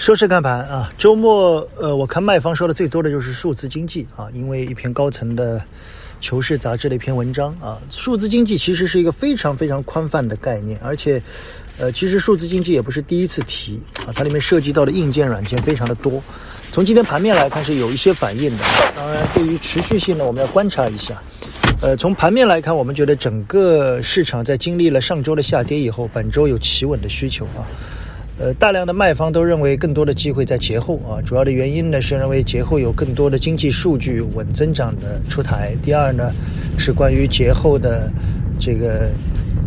收市看盘啊，周末呃，我看卖方说的最多的就是数字经济啊，因为一篇高层的《求是》杂志的一篇文章啊，数字经济其实是一个非常非常宽泛的概念，而且呃，其实数字经济也不是第一次提啊，它里面涉及到的硬件、软件非常的多。从今天盘面来看是有一些反应的，当然对于持续性呢，我们要观察一下。呃，从盘面来看，我们觉得整个市场在经历了上周的下跌以后，本周有企稳的需求啊。呃，大量的卖方都认为更多的机会在节后啊，主要的原因呢是认为节后有更多的经济数据稳增长的出台。第二呢，是关于节后的这个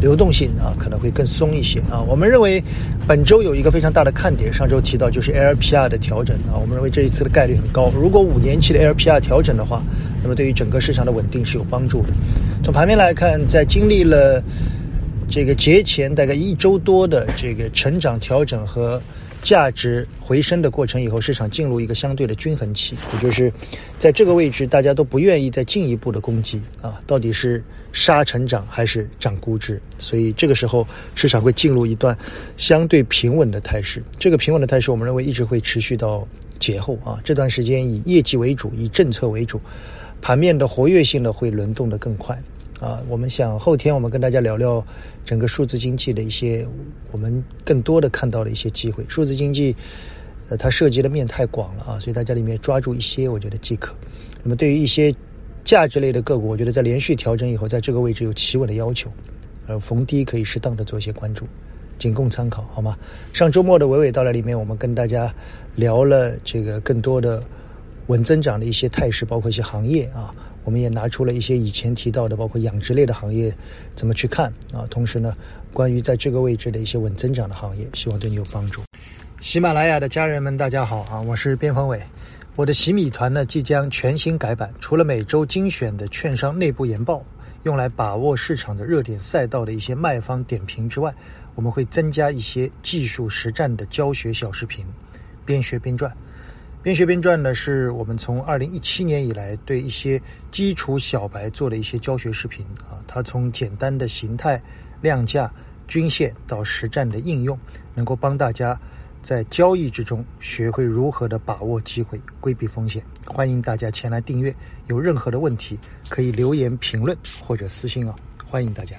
流动性啊可能会更松一些啊。我们认为本周有一个非常大的看点，上周提到就是 LPR 的调整啊，我们认为这一次的概率很高。如果五年期的 LPR 调整的话，那么对于整个市场的稳定是有帮助的。从盘面来看，在经历了这个节前大概一周多的这个成长调整和价值回升的过程以后，市场进入一个相对的均衡期，也就是在这个位置，大家都不愿意再进一步的攻击啊，到底是杀成长还是涨估值？所以这个时候市场会进入一段相对平稳的态势。这个平稳的态势，我们认为一直会持续到节后啊，这段时间以业绩为主，以政策为主，盘面的活跃性呢会轮动的更快。啊，我们想后天我们跟大家聊聊整个数字经济的一些我们更多的看到的一些机会。数字经济，呃，它涉及的面太广了啊，所以大家里面抓住一些，我觉得即可。那么对于一些价值类的个股，我觉得在连续调整以后，在这个位置有企稳的要求，呃，逢低可以适当的做一些关注，仅供参考，好吗？上周末的娓娓道来里面，我们跟大家聊了这个更多的稳增长的一些态势，包括一些行业啊。我们也拿出了一些以前提到的，包括养殖类的行业怎么去看啊？同时呢，关于在这个位置的一些稳增长的行业，希望对你有帮助。喜马拉雅的家人们，大家好啊！我是边锋伟。我的洗米团呢即将全新改版，除了每周精选的券商内部研报，用来把握市场的热点赛道的一些卖方点评之外，我们会增加一些技术实战的教学小视频，边学边赚。边学边赚呢，是我们从二零一七年以来对一些基础小白做的一些教学视频啊。它从简单的形态、量价、均线到实战的应用，能够帮大家在交易之中学会如何的把握机会、规避风险。欢迎大家前来订阅，有任何的问题可以留言评论或者私信啊，欢迎大家。